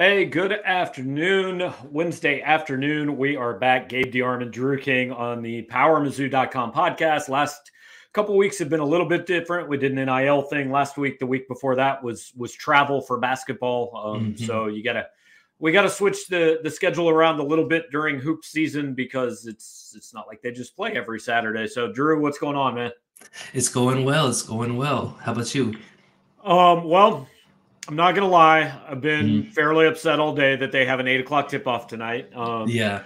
Hey, good afternoon. Wednesday afternoon, we are back. Gabe DeArmond, Drew King on the PowerMizzou.com podcast. Last couple weeks have been a little bit different. We did an NIL thing last week. The week before that was was travel for basketball. Um, mm-hmm. So you gotta we gotta switch the the schedule around a little bit during hoop season because it's it's not like they just play every Saturday. So Drew, what's going on, man? It's going well. It's going well. How about you? Um, well, I'm not gonna lie. I've been mm fairly upset all day that they have an eight o'clock tip off tonight. Um, yeah,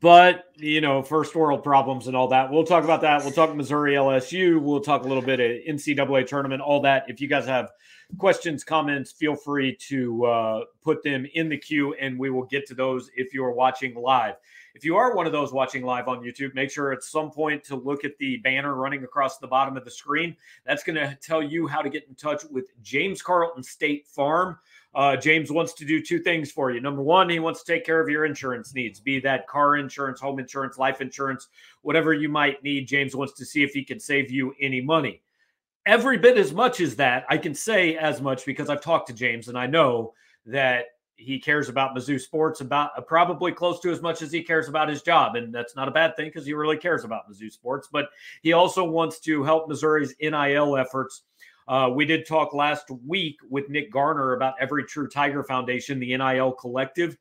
but you know, first world problems and all that. We'll talk about that. We'll talk Missouri LSU. We'll talk a little bit of NCAA tournament, all that. If you guys have questions, comments, feel free to uh, put them in the queue, and we will get to those if you are watching live. If you are one of those watching live on YouTube, make sure at some point to look at the banner running across the bottom of the screen. That's going to tell you how to get in touch with James Carlton State Farm. Uh, James wants to do two things for you. Number one, he wants to take care of your insurance needs, be that car insurance, home insurance, life insurance, whatever you might need. James wants to see if he can save you any money. Every bit as much as that, I can say as much because I've talked to James and I know that he cares about Mizzou sports about uh, probably close to as much as he cares about his job. And that's not a bad thing because he really cares about Mizzou sports. But he also wants to help Missouri's NIL efforts. Uh, we did talk last week with Nick Garner about Every True Tiger Foundation, the NIL collective.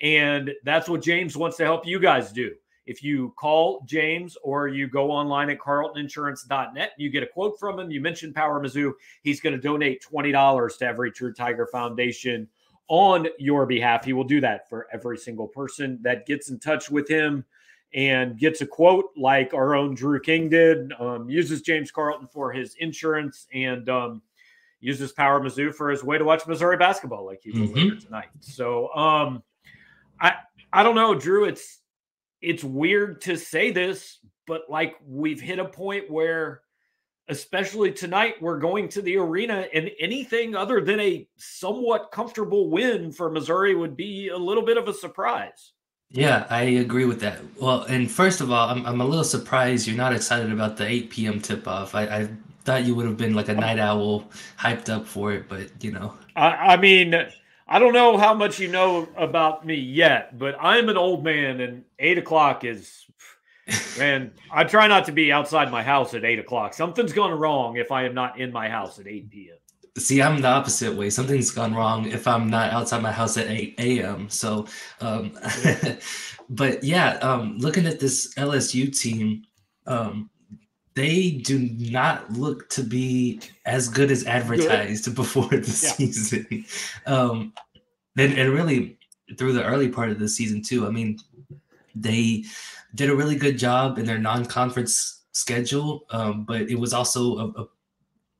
And that's what James wants to help you guys do. If you call James or you go online at carltoninsurance.net, you get a quote from him. You mentioned Power Mizzou. He's going to donate $20 to Every True Tiger Foundation on your behalf. He will do that for every single person that gets in touch with him and gets a quote like our own Drew King did, um, uses James Carlton for his insurance and um, uses Power Mizzou for his way to watch Missouri basketball like he will mm-hmm. later tonight. So um, I I don't know, Drew. It's it's weird to say this, but like we've hit a point where especially tonight, we're going to the arena, and anything other than a somewhat comfortable win for Missouri would be a little bit of a surprise. Yeah, I agree with that. Well, and first of all, I'm, I'm a little surprised you're not excited about the 8 p.m. tip off. I, I thought you would have been like a night owl hyped up for it, but you know. I, I mean, I don't know how much you know about me yet, but I'm an old man, and eight o'clock is Man, I try not to be outside my house at eight o'clock. Something's gone wrong if I am not in my house at 8 p.m. See, I'm the opposite way. Something's gone wrong if I'm not outside my house at 8 a.m. So, um, but yeah, um, looking at this LSU team, um, they do not look to be as good as advertised good. before the yeah. season. Um, and, and really through the early part of the season, too. I mean, they did a really good job in their non-conference schedule, um, but it was also a, a,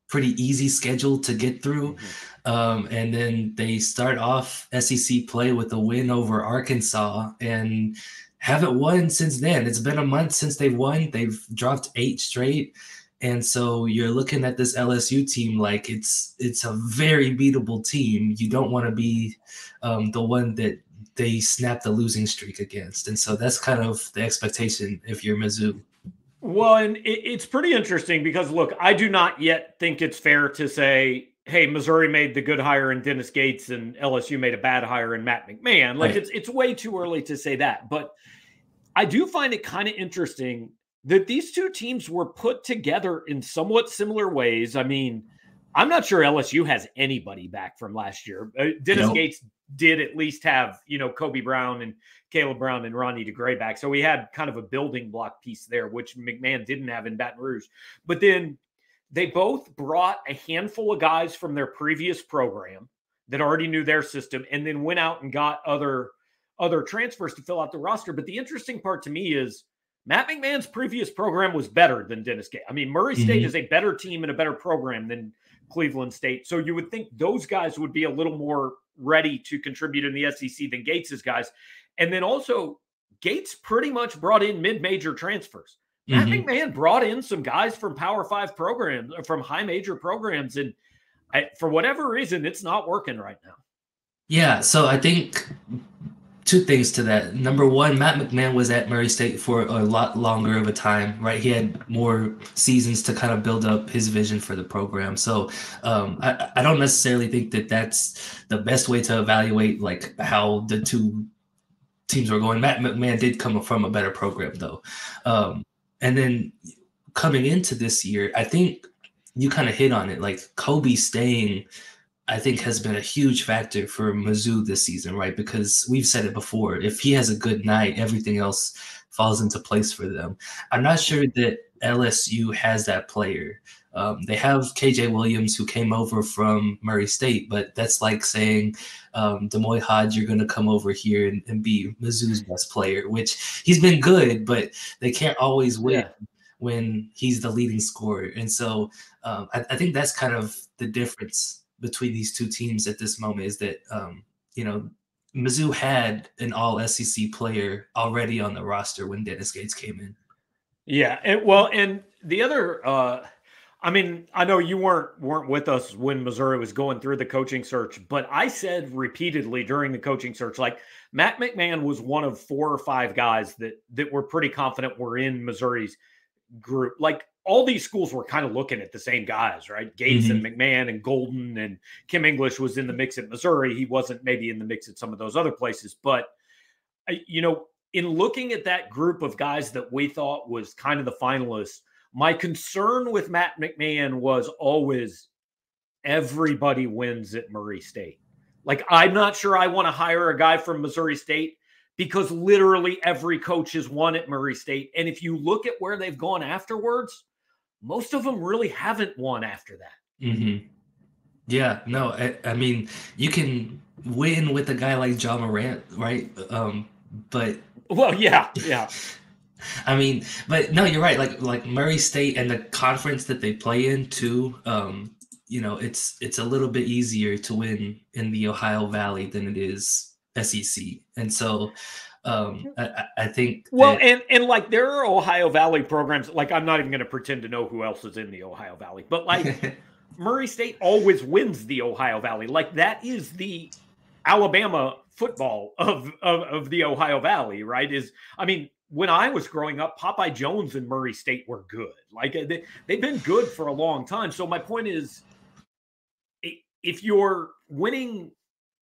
pretty easy schedule to get through. Mm-hmm. Um, and then they start off SEC play with a win over Arkansas and haven't won since then. It's been a month since they've won. They've dropped eight straight. And so you're looking at this LSU team like it's it's a very beatable team. You don't want to be um, the one that they snap the losing streak against. And so that's kind of the expectation if you're Mizzou. Well, and it's pretty interesting because look, I do not yet think it's fair to say, hey, Missouri made the good hire in Dennis Gates and LSU made a bad hire in Matt McMahon. Like right. it's it's way too early to say that. But I do find it kind of interesting that these two teams were put together in somewhat similar ways. I mean, I'm not sure LSU has anybody back from last year. Uh, Dennis. Gates did at least have, you know, Kobe Brown and Caleb Brown and Ronnie DeGray back. So we had kind of a building block piece there, which McMahon didn't have in Baton Rouge. But then they both brought a handful of guys from their previous program that already knew their system and then went out and got other other transfers to fill out the roster. But the interesting part to me is Matt McMahon's previous program was better than Dennis Gate. I mean, Murray State mm-hmm. is a better team and a better program than Cleveland State. So you would think those guys would be a little more ready to contribute in the SEC than Gates's guys. And then also, Gates pretty much brought in mid-major transfers. Matt mm-hmm. McMahon brought in some guys from Power Five programs, uh, from high major programs, and I, for whatever reason, it's not working right now. Yeah, so I think two things to that. Number one, Matt McMahon was at Murray State for a lot longer of a time, right? He had more seasons to kind of build up his vision for the program. So um, I, I don't necessarily think that that's the best way to evaluate like how the two teams were going. Matt McMahon did come from a better program though. Um, and then coming into this year, I think you kind of hit on it. Like Kobe staying I think has been a huge factor for Mizzou this season, right? Because we've said it before. If he has a good night, everything else falls into place for them. I'm not sure that LSU has that player. Um, they have KJ Williams who came over from Murray State, but that's like saying, um, D'Moi Hodge, you're going to come over here and, and, be Mizzou's best player, which he's been good, but they can't always win yeah. when he's the leading scorer. And so um, I, I think that's kind of the difference between these two teams at this moment is that um, you know Mizzou had an All SEC player already on the roster when Dennis Gates came in. Yeah, and well, and the other, uh, I mean, I know you weren't weren't with us when Missouri was going through the coaching search, but I said repeatedly during the coaching search, like Matt McMahon was one of four or five guys that that were pretty confident were in Missouri's group. Like all these schools were kind of looking at the same guys, right? Gates mm-hmm. and McMahon and Golden and Kim English was in the mix at Missouri. He wasn't maybe in the mix at some of those other places, but you know, in looking at that group of guys that we thought was kind of the finalists, my concern with Matt McMahon was always everybody wins at Murray State. Like, I'm not sure I want to hire a guy from Missouri State because literally every coach has won at Murray State. And if you look at where they've gone afterwards, most of them really haven't won after that. Mm-hmm. Yeah, no, I, I, mean, you can win with a guy like Ja Morant, right? Um, but well, yeah, yeah. I mean, but no, you're right. Like like Murray State and the conference that they play in too. Um, you know, it's it's a little bit easier to win in the Ohio Valley than it is SEC, and so um, I, I, think. Well, that, and and like there are Ohio Valley programs. Like I'm not even going to pretend to know who else is in the Ohio Valley, but like Murray State always wins the Ohio Valley. Like that is the Alabama football of, of of the Ohio Valley, right? Is I mean, when I was growing up, Popeye Jones and Murray State were good. Like uh, they, they've been good for a long time. So my point is, if you're winning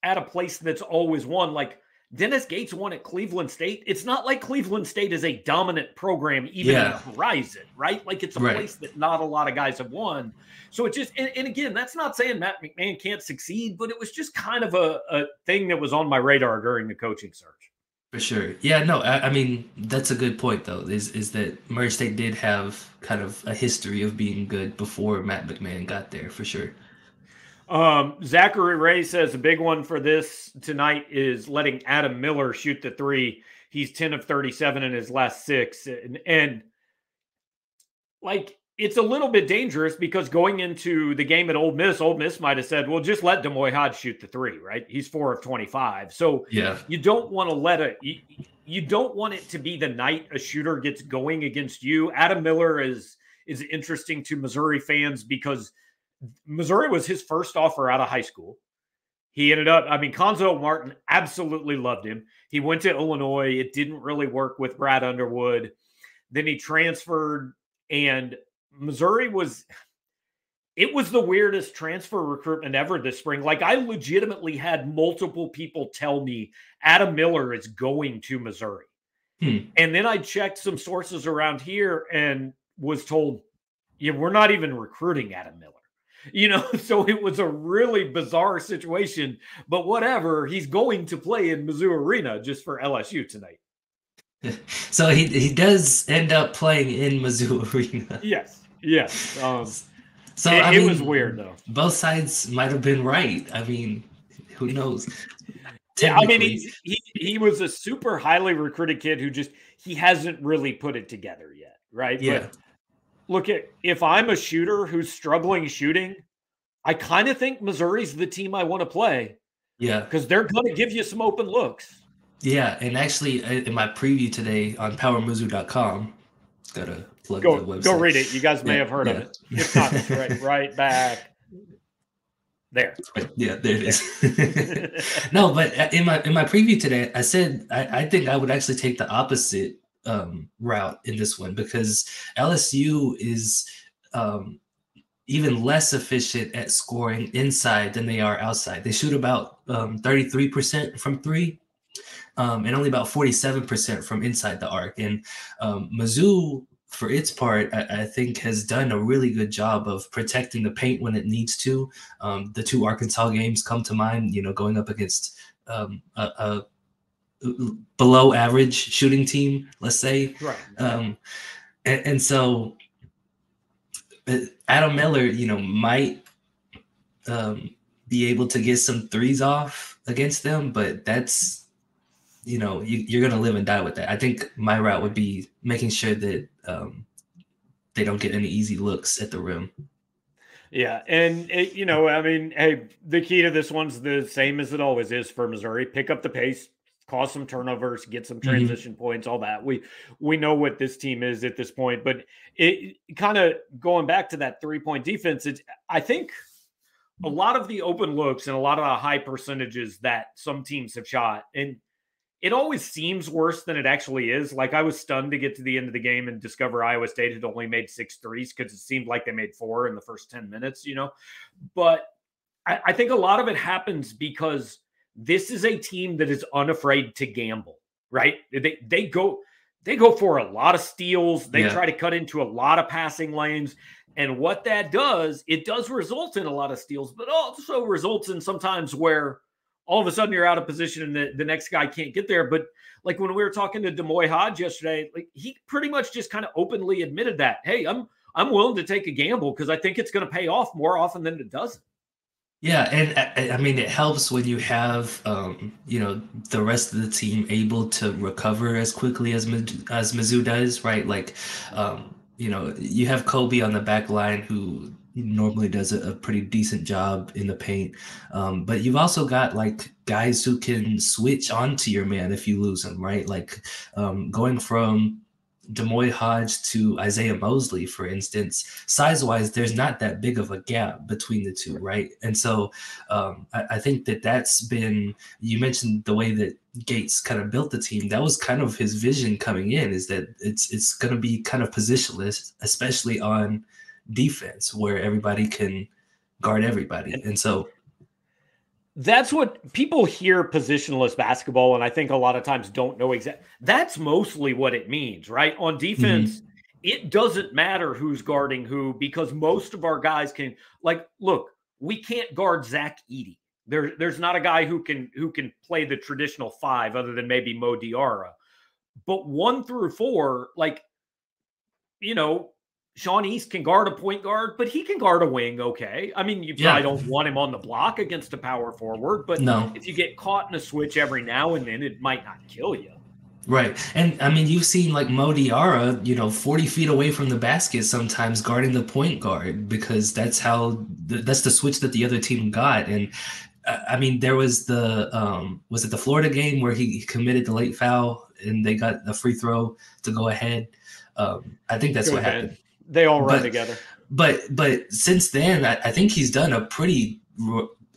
at a place that's always won, like Dennis Gates won at Cleveland State. It's not like Cleveland State is a dominant program, even yeah. in horizon, right? Like it's a right. place that not a lot of guys have won. So it just, and, and, again, that's not saying Matt McMahon can't succeed, but it was just kind of a, a thing that was on my radar during the coaching search. For sure. Yeah, no, I, I, mean, that's a good point, though, is, is that Murray State did have kind of a history of being good before Matt McMahon got there, for sure. Um, Zachary Ray says a big one for this tonight is letting Adam Miller shoot the three. He's 10 of 37 in his last six. And, and like it's a little bit dangerous because going into the game at Ole Miss, Ole Miss might have said, well, just let D'Moi Hodge shoot the three, right? He's four of 25. So yeah, you don't want to let it, you, you don't want it to be the night a shooter gets going against you. Adam Miller is is interesting to Missouri fans because – Missouri was his first offer out of high school. He ended up, I mean, Cuonzo Martin absolutely loved him. He went to Illinois. It didn't really work with Brad Underwood. Then he transferred, and Missouri was, it was the weirdest transfer recruitment ever this spring. Like, I legitimately had multiple people tell me Adam Miller is going to Missouri. Hmm. And then I checked some sources around here and was told, yeah, we're not even recruiting Adam Miller you know so it was a really bizarre situation but whatever he's going to play in mizzou arena just for lsu tonight so he, he does end up playing in mizzou arena yes yes um, so it, I mean, it was weird though both sides might have been right i mean who knows I mean, he, he he was a super highly recruited kid who just he hasn't really put it together yet, right? Yeah. But look at if I'm a shooter who's struggling shooting, I kind of think Missouri's the team I want to play. Yeah. Because they're going to give you some open looks. Yeah. And actually, uh, in my preview today on powermizzou.com, got to plug go, the website. Go read it. You guys may yeah, have heard yeah. of it. If not, right, right back. There. Yeah, there it is. no, but in my in my preview today, I said I, I think I would actually take the opposite um, route in this one because LSU is um, even less efficient at scoring inside than they are outside. They shoot about um, 33% from three um, and only about 47% from inside the arc. And um, Mizzou, for its part, I, I, think has done a really good job of protecting the paint when it needs to. Um, the two Arkansas games come to mind, you know, going up against um, a, a, below average shooting team, let's say. Right. Um, and, and so Adam Miller, you know, might um, be able to get some threes off against them, but that's you know you, are going to live and die with that. I think my route would be making sure that um, they don't get any easy looks at the rim. Yeah, and it, you know, I mean, hey, the key to this one's the same as it always is for Missouri: pick up the pace, cause some turnovers, get some mm-hmm. transition mm-hmm. points, all that. We we know what this team is at this point, but it kind of going back to that three point defense. It's I think a lot of the open looks and a lot of the high percentages that some teams have shot, and it always seems worse than it actually is. Like I was stunned to get to the end of the game and discover Iowa State had only made six threes because it seemed like they made four in the first 10 minutes, you know. But I, I think a lot of it happens because this is a team that is unafraid to gamble, right? They they go they go for a lot of steals. They yeah. try to cut into a lot of passing lanes. And what that does, it does result in a lot of steals, but also results in sometimes where all of a sudden you're out of position and the, the next guy can't get there. But like when we were talking to D'Moi Hodge yesterday, like he pretty much just kind of openly admitted that, hey, I'm I'm willing to take a gamble because I think it's going to pay off more often than it doesn't. Yeah, and I, I mean it helps when you have um, you know the rest of the team able to recover as quickly as as Mizzou does, right? Like, um, you know, you have Kobe on the back line who normally does a, a pretty decent job in the paint, um, but you've also got like guys who can switch onto your man if you lose him, right? Like um, going from D'Moi Hodge to Isiah Mosley, for instance, size wise, there's not that big of a gap between the two, right? And so um, I, I, think that that's been, you mentioned the way that Gates kind of built the team. That was kind of his vision coming in is that it's, it's going to be kind of positionless, especially on defense where everybody can guard everybody. And so that's what people hear positionless basketball and i think a lot of times don't know exactly that's mostly what it means right on defense mm-hmm. it doesn't matter who's guarding who because most of our guys can like look we can't guard zach edey there, there's not a guy who can who can play the traditional five other than maybe mo diarra but one through four like you know Sean East can guard a point guard, but he can guard a wing okay. I mean, you yeah. don't want him on the block against a power forward, but no. if you get caught in a switch every now and then, it might not kill you. Right. And I mean, you've seen like Mo Diarra, you know, 40 feet away from the basket sometimes guarding the point guard because that's how, that's the switch that the other team got. And uh, I mean, there was the, um, was it the Florida game where he committed the late foul and they got the free throw to go ahead? Um, I think that's go what ahead. happened. They all run but, together. But but since then, I, I think he's done a pretty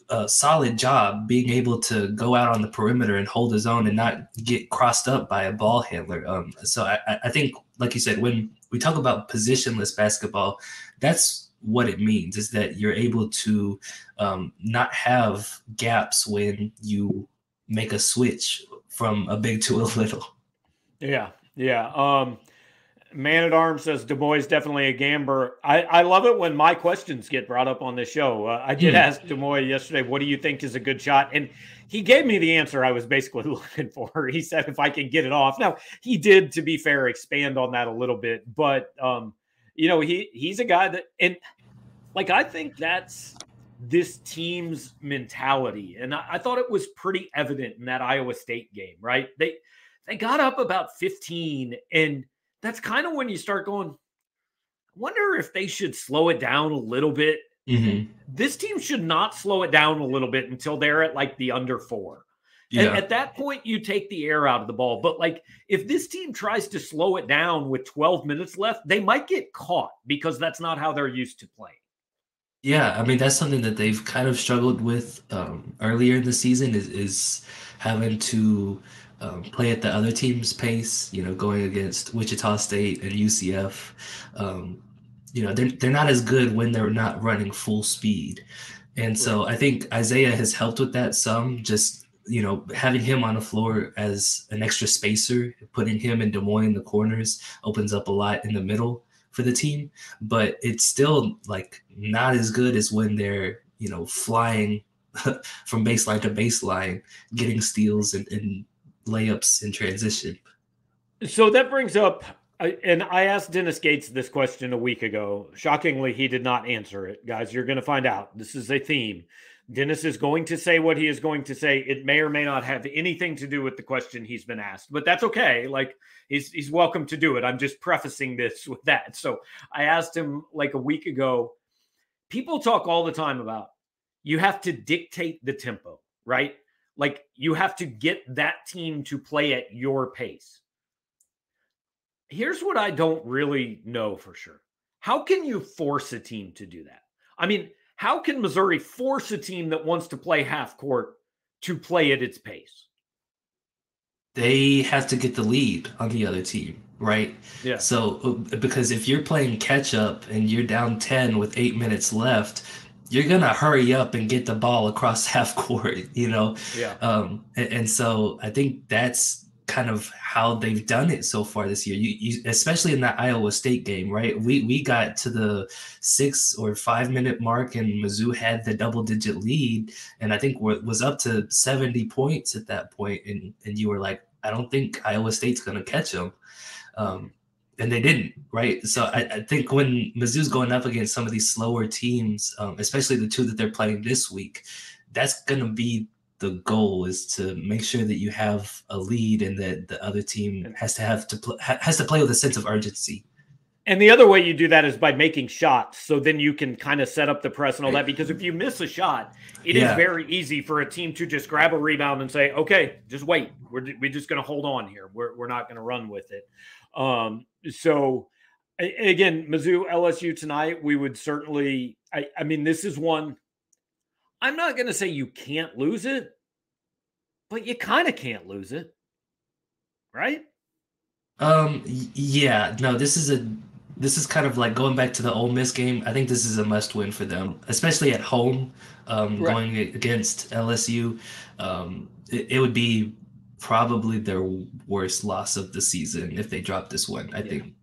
uh, solid job being able to go out on the perimeter and hold his own and not get crossed up by a ball handler. Um, so I, I think, like you said, when we talk about positionless basketball, that's what it means is that you're able to um, not have gaps when you make a switch from a big to a little. Yeah, yeah. Um, Man at Arms says D'Moi definitely a gambler. I, I love it when my questions get brought up on this show. Uh, I did mm. ask D'Moi yesterday, what do you think is a good shot? And he gave me the answer I was basically looking for. He said, if I can get it off. Now, he did, to be fair, expand on that a little bit. But, um, you know, he he's a guy that, and like, I think that's this team's mentality. And I, I thought it was pretty evident in that Iowa State game, right? They, they got up about 15 and – that's kind of when you start going, I wonder if they should slow it down a little bit. Mm-hmm. This team should not slow it down a little bit until they're at like the under four. Yeah. And at that point, you take the air out of the ball. But like, if this team tries to slow it down with 12 minutes left, they might get caught because that's not how they're used to playing. Yeah, I mean that's something that they've kind of struggled with um, earlier in the season is, is having to um, play at the other team's pace. You know, going against Wichita State and UCF. Um, you know, they're they're not as good when they're not running full speed, and so I think Isiah has helped with that some. Just you know, having him on the floor as an extra spacer, putting him in D'Moi in the corners opens up a lot in the middle for the team, but it's still like not as good as when they're, you know, flying from baseline to baseline, getting steals and, and layups in transition. So that brings up, uh, and I asked Dennis Gates this question a week ago. Shockingly, he did not answer it. Guys, you're going to find out. This is a theme. Dennis is going to say what he is going to say. It may or may not have anything to do with the question he's been asked, but that's okay. Like he's he's welcome to do it. I'm just prefacing this with that. So I asked him like a week ago. People talk all the time about you have to dictate the tempo, right? Like you have to get that team to play at your pace. Here's what I don't really know for sure. How can you force a team to do that? I mean, how can Missouri force a team that wants to play half court to play at its pace? They have to get the lead on the other team, right? Yeah. So, uh, because if you're playing catch up and you're down 10 with eight minutes left, you're going to hurry up and get the ball across half court, you know? Yeah. Um, and, and so I think that's kind of how they've done it so far this year. You, you, especially in that Iowa State game, right? We we got to the six or five minute mark, and Mizzou had the double digit lead, and I think was up to seventy points at that point, and and you were like, I don't think Iowa State's going to catch them. Um, and they didn't, right? So I, I, think when Mizzou's going up against some of these slower teams, um, especially the two that they're playing this week, that's going to be the goal is to make sure that you have a lead and that the other team has to have to pl- has to play with a sense of urgency. And the other way you do that is by making shots. So then you can kind of set up the press and all that. Because if you miss a shot, it yeah. is very easy for a team to just grab a rebound and say, okay, just wait. We're, we're just going to hold on here. We're, we're not going to run with it. Um, so, again, Mizzou, LSU tonight, we would certainly, I, I mean, this is one I'm not going to say you can't lose it, but you kind of can't lose it, right? Um. Yeah. No. This is a. This is kind of like going back to the Ole Miss game. I think this is a must-win for them, especially at home. Um, right. Going against LSU, um, it, it, would be probably their worst loss of the season if they drop this one. I yeah. think.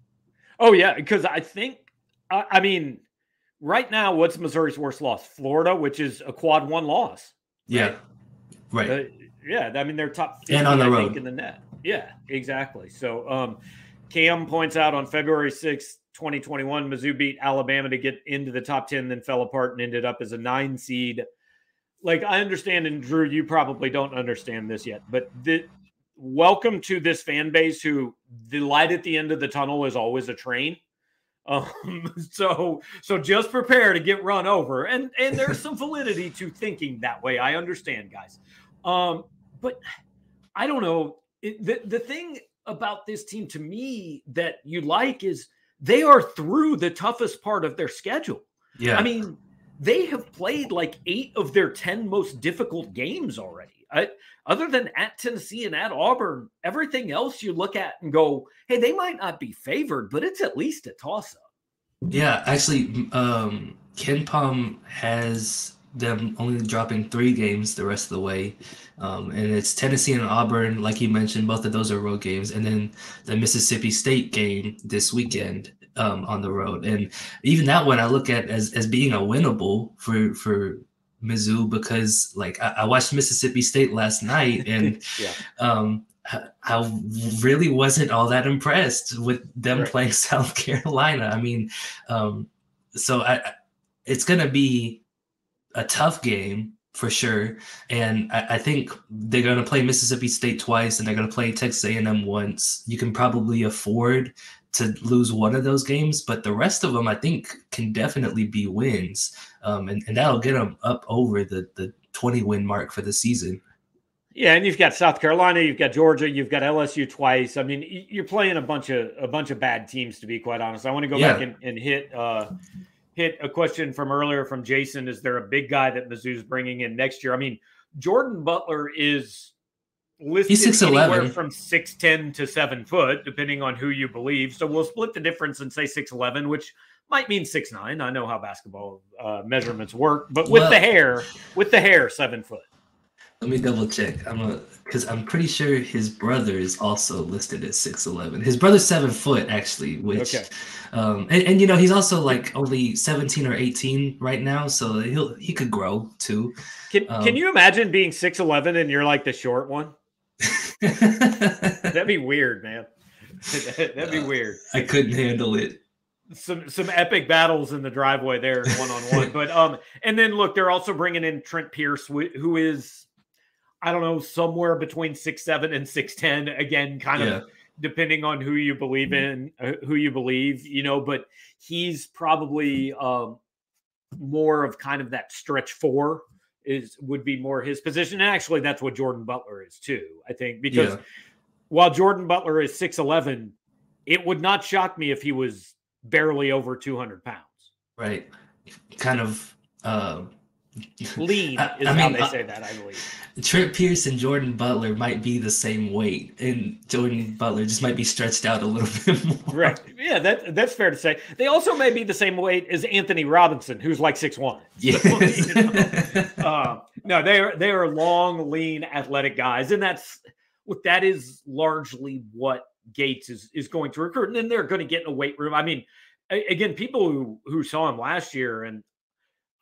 Oh yeah, because I think. I, I mean, right now, what's Missouri's worst loss? Florida, which is a quad one loss. Yeah. Right. Uh, yeah. I mean, they're top 50, and on the I road. in the net. Yeah, exactly. So, um, Cam points out on February 6th, 2021, Mizzou beat Alabama to get into the top 10, then fell apart and ended up as a nine seed. Like, I understand, and Drew, you probably don't understand this yet, but the, welcome to this fan base who the light at the end of the tunnel is always a train. Um, so so just prepare to get run over. And and there's some validity to thinking that way. I understand, guys. Um, but I don't know. It, the the thing about this team to me that you like is they are through the toughest part of their schedule. Yeah. I mean, they have played like eight of their 10 most difficult games already. I, other than at Tennessee and at Auburn, everything else you look at and go, hey, they might not be favored, but it's at least a toss up. Yeah, actually, um, KenPom has them only dropping three games the rest of the way. Um, and it's Tennessee and Auburn, like you mentioned, both of those are road games. And then the Mississippi State game this weekend um, on the road. And even that one I look at as, as being a winnable for, for Mizzou because like I, I watched Mississippi State last night and yeah. um, I really wasn't all that impressed with them right. playing South Carolina. I mean, um, so I, it's going to be a tough game for sure, and I, I think they're going to play Mississippi State twice, and they're going to play Texas A&M once. You can probably afford to lose one of those games, but the rest of them, I think, can definitely be wins, um, and, and that'll get them up over the the 20 win mark for the season. Yeah, and you've got South Carolina, you've got Georgia, you've got LSU twice. I mean, you're playing a bunch of a bunch of bad teams, to be quite honest. I want to go yeah. back and, and hit uh, hit a question from earlier from Jason. Is there a big guy that Mizzou's bringing in next year? I mean, Jordan Butler is listed He's 6'11". anywhere from 6'10 to 7 foot, depending on who you believe. So we'll split the difference and say 6'11, which might mean 6'9. I know how basketball uh, measurements work, but with Well- the hair, with the hair, 7 foot. Let me double check. I'm a because I'm pretty sure his brother is also listed as six eleven. His brother's seven foot actually, which Okay. um and, and you know he's also like only 17 or 18 right now, so he'll he could grow too. Can, Um, can you imagine being 6'11 and you're like the short one? That'd be weird, man. That'd be Uh, weird. I couldn't handle it. some some epic battles in the driveway there one on one. But um, and then look, they're also bringing in Trent Pierce, who is I don't know somewhere between six seven and six ten. Again, kind Yeah. of depending on who you believe in, uh, who you believe, you know. But he's probably um more of kind of that stretch four is would be more his position. And actually, that's what Jordan Butler is too. I think because Yeah. while Jordan Butler is 6'11, it would not shock me if he was barely over 200 pounds. Right. Kind of uh Lean I- is I how mean, they uh, say that, I believe. Trent Pierce and Jordan Butler might be the same weight, and Jordan Butler just might be stretched out a little bit more. Right. Yeah, that, that's fair to say. They also may be the same weight as Anthony Robinson, who's like 6'1. Yes. uh, no, they are they are long, lean, athletic guys, and that's look. That is largely what Gates is is going to recruit, and then they're going to get in a weight room. I mean, again, people who who saw him last year, and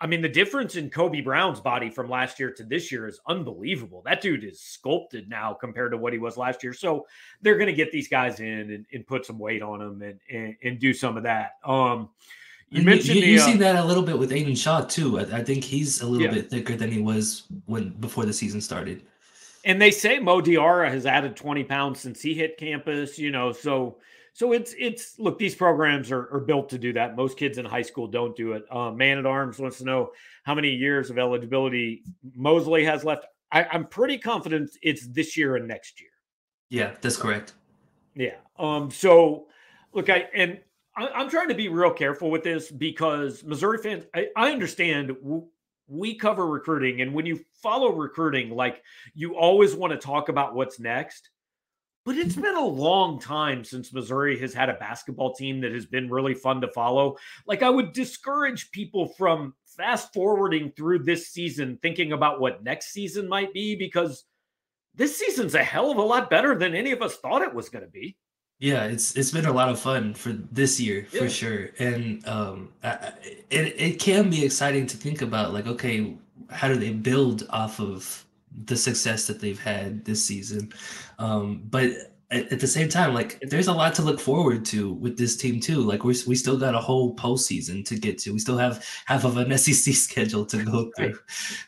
I mean, the difference in Kobe Brown's body from last year to this year is unbelievable. That dude is sculpted now compared to what he was last year. So they're going to get these guys in and, and put some weight on them and, and and do some of that. Um, you mentioned you, the, you uh, see that a little bit with Aidan Shaw too. I, I think he's a little Yeah. bit thicker than he was when before the season started. and they say Mo Diarra has added 20 pounds since he hit campus, you know, so so it's it's look, these programs are, are built to do that. Most kids in high school don't do it. Uh, Man at Arms wants to know how many years of eligibility Mosley has left. I, I'm pretty confident it's this year and next year. Yeah, that's correct. Yeah. Um. So, look, I and I, I'm trying to be real careful with this because Missouri fans. I, I understand w- we cover recruiting, and when you follow recruiting, like you always want to talk about what's next. But it's been a long time since Missouri has had a basketball team that has been really fun to follow. Like I would discourage people from fast forwarding through this season, thinking about what next season might be, because this season's a hell of a lot better than any of us thought it was going to be. Yeah, it's it's been a lot of fun for this year for sure, and um, I- it it can be exciting to think about. Like, okay, how do they build off of the success that they've had this season? Um, but at, at the same time, like, there's a lot to look forward to with this team too. Like, we we still got a whole postseason to get to. We still have half of an SEC schedule to go Right. through.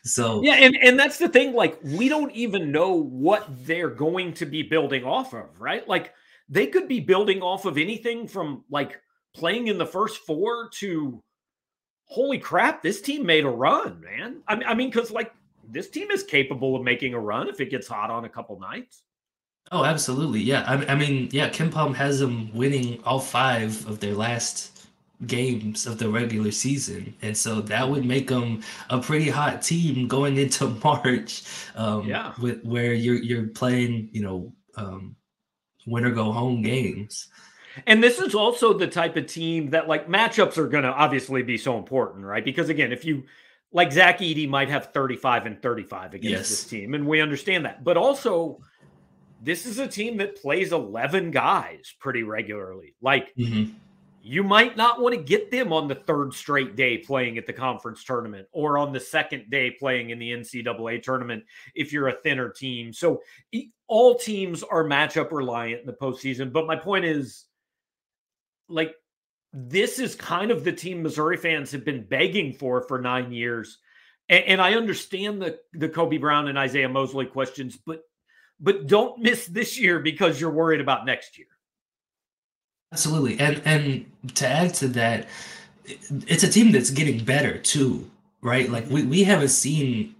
So Yeah, and and that's the thing. Like, we don't even know what they're going to be building off of, right? Like, they could be building off of anything from like playing in the first four to holy crap, this team made a run, man. I, mean- I mean, because like this team is capable of making a run if it gets hot on a couple nights. Oh, absolutely. Yeah. I, I mean, yeah, KenPom has them winning all five of their last games of the regular season. And so that would make them a pretty hot team going into March. Um, Yeah. With where you're you're playing, you know, um, win or go home games. And this is also the type of team that like matchups are going to obviously be so important, right? Because again, if you like Zach Edey might have 35 and 35 against Yes. this team, and we understand that. But also, this is a team that plays 11 guys pretty regularly. Like, Mhm. you might not want to get them on the third straight day playing at the conference tournament or on the second day playing in the NCAA tournament if you're a thinner team. So all teams are matchup reliant in the postseason. But my point is, like, this is kind of the team Missouri fans have been begging for for nine years. And, and I understand the the Kobe Brown and Isiah Mosley questions, but but don't miss this year because you're worried about next year. Absolutely. And and to add to that, it's a team that's getting better too, right? Like we, we haven't seen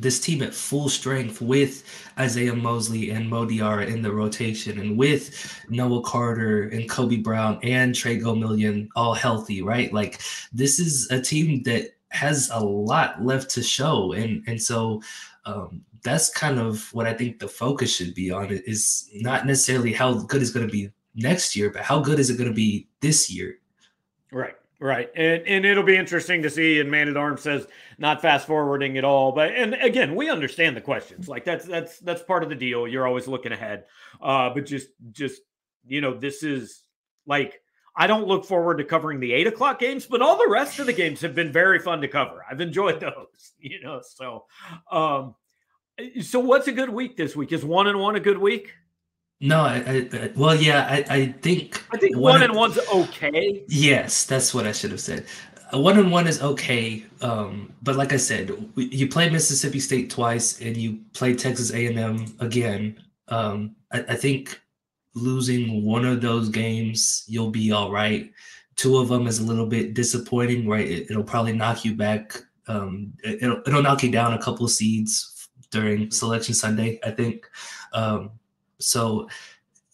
this team at full strength with Isiah Mosley and Mo Diarra in the rotation and with Noah Carter and Kobe Brown and Tre Gomillion all healthy, right? Like this is a team that has a lot left to show. And and so um, that's kind of what I think the focus should be on it is not necessarily how good it's going to be next year, but how good is it going to be this year? Right. Right. And and it'll be interesting to see. And Man at Arms says not fast forwarding at all. But and again, we understand the questions. Like that's that's that's part of the deal. You're always looking ahead. Uh, but just just you know, this is like I don't look forward to covering the eight o'clock games, but all the rest of the games have been very fun to cover. I've enjoyed those, you know. So um so what's a good week this week? Is one and one a good week? No, I, I, well, yeah, I, I think I think one, one and one's okay. Yes, that's what I should have said. One and one is okay, um, but like I said, you play Mississippi State twice and you play Texas A and M again. Um, I, I think losing one of those games, you'll be all right. Two of them is a little bit disappointing, right? It, will probably knock you back. Um, it, will it'll knock you down a couple of seeds during mm-hmm. Selection Sunday, I think. Um, so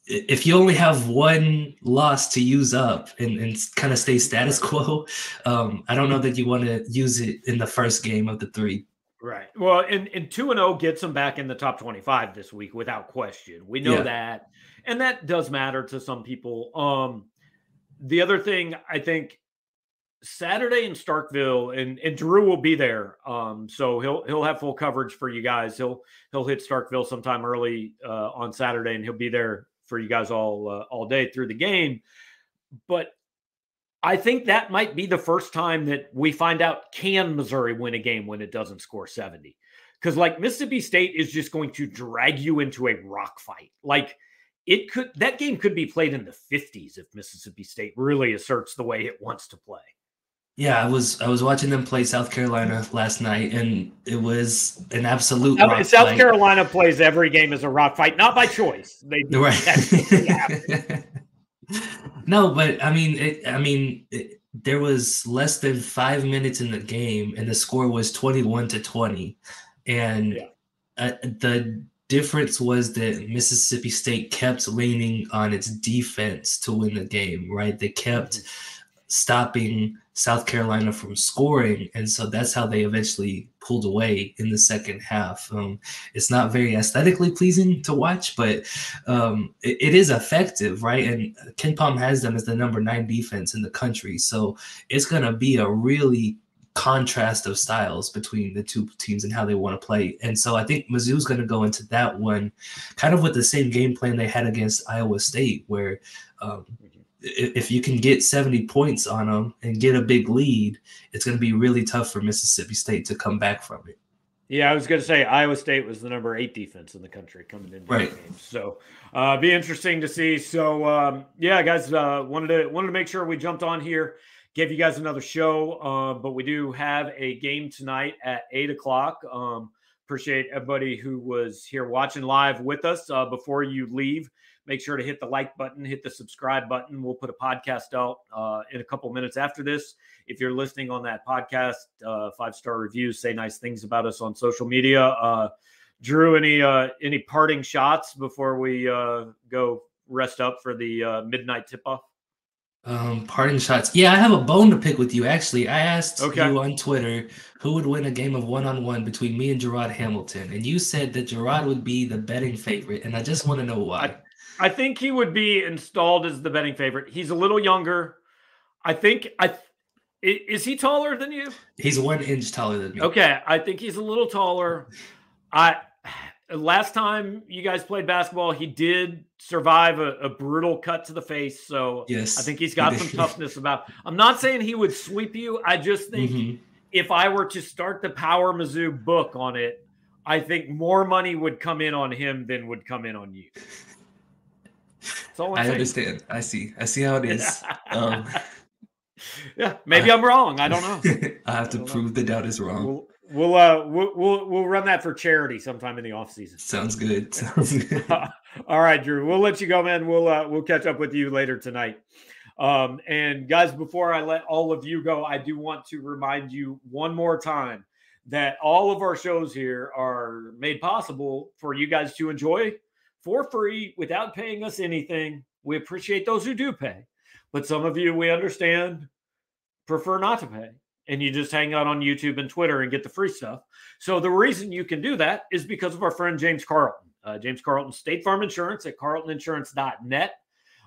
if you only have one loss to use up and, and kind of stay status quo, um, I don't know that you want to use it in the first game of the three. Right. Well, and, and 2 and 0 gets them back in the top 25 this week without question. We know yeah. that. And that does matter to some people. Um, the other thing I think Saturday in Starkville, and, and Drew will be there. Um, so he'll he'll have full coverage for you guys. He'll he'll hit Starkville sometime early uh, on Saturday, and he'll be there for you guys all uh, all day through the game. But I think that might be the first time that we find out can Missouri win a game when it doesn't score seventy, because like Mississippi State is just going to drag you into a rock fight, like it could that game could be played in the 50s if Mississippi State really asserts the way it wants to play. Yeah, I was I was watching them play South Carolina last night, and it was an absolute. South fight. Carolina plays every game as a rock fight, not by choice. They do. right. no, but I mean, it, I mean, it, there was less than five minutes in the game, and the score was twenty-one to twenty, and yeah. uh, the difference was that Mississippi State kept leaning on its defense to win the game. Right, they kept. Mm-hmm stopping South Carolina from scoring. And so that's how they eventually pulled away in the second half. Um, it's not very aesthetically pleasing to watch, but um, it, it is effective, right? And KenPom has them as the number nine defense in the country. So it's going to be a really contrast of styles between the two teams and how they want to play. And so I think Mizzou's going to go into that one kind of with the same game plan they had against Iowa State, where um, if you can get 70 points on them and get a big lead, it's going to be really tough for Mississippi State to come back from it. Yeah, I was going to say Iowa State was the number eight defense in the country coming into right. the game, so uh, be interesting to see. So um, yeah, guys, uh, wanted to wanted to make sure we jumped on here, gave you guys another show, uh, but we do have a game tonight at eight o'clock. Um, appreciate everybody who was here watching live with us. Uh, before you leave, Make sure to hit the like button, hit the subscribe button. We'll put a podcast out uh, in a couple minutes after this. If you're listening on that podcast, uh, five star reviews, say nice things about us on social media. Uh, Drew, any uh, any parting shots before we uh, go rest up for the uh, midnight tip off? Um, parting shots. Yeah, I have a bone to pick with you. Actually, I asked okay. you on Twitter who would win a game of one on one between me and Gerard Hamilton, and you said that Gerard would be the betting favorite, and I just want to know why. I, I think he would be installed as the betting favorite. He's a little younger. I think I is he taller than you? He's one inch taller than me. Okay, I think he's a little taller. I last time you guys played basketball, he did survive a, a brutal cut to the face. So yes, I think he's got some toughness about. I'm not saying he would sweep you. I just think mm-hmm. if I were to start the Power Mizzou book on it, I think more money would come in on him than would come in on you. I understand. I see. I see how it is. um, yeah, maybe I, am wrong. I don't know. I have to I prove know. the doubt is wrong. We'll, we'll uh we'll, we'll we'll run that for charity sometime in the off season. Sounds good. Sounds good. All right, Drew. We'll let you go, man. We'll uh we'll catch up with you later tonight. Um, and guys, before I let all of you go, I do want to remind you one more time that all of our shows here are made possible for you guys to enjoy for free without paying us anything. We appreciate those who do pay, but some of you, we understand, prefer not to pay and you just hang out on YouTube and Twitter and get the free stuff. So the reason you can do that is because of our friend James Carlton. Uh, James Carlton, State Farm Insurance at carltoninsurance.net.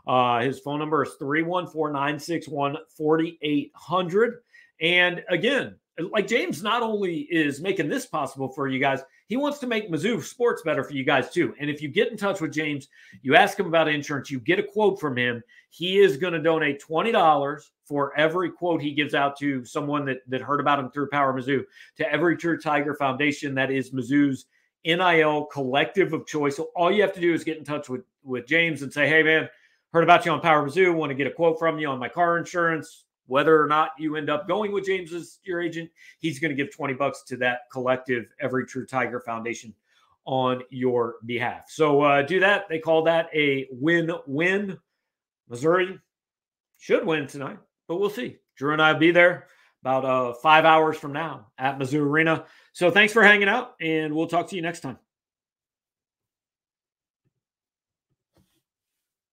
Uh, his phone number is 314 961 4800. And again, like James not only is making this possible for you guys, he wants to make Mizzou sports better for you guys too. And if you get in touch with James, you ask him about insurance, you get a quote from him, he is going to donate $20 for every quote he gives out to someone that, that heard about him through Power Mizzou to every True Tiger Foundation. That is Mizzou's NIL collective of choice. So all you have to do is get in touch with, with James and say, hey, man, heard about you on Power Mizzou, want to get a quote from you on my car insurance whether or not you end up going with James as your agent, he's going to give 20 bucks to that collective Every True Tiger Foundation on your behalf. So uh, do that. They call that a win win. Missouri should win tonight, but we'll see. Drew and I will be there about uh, five hours from now at Mizzou Arena. So thanks for hanging out, and we'll talk to you next time.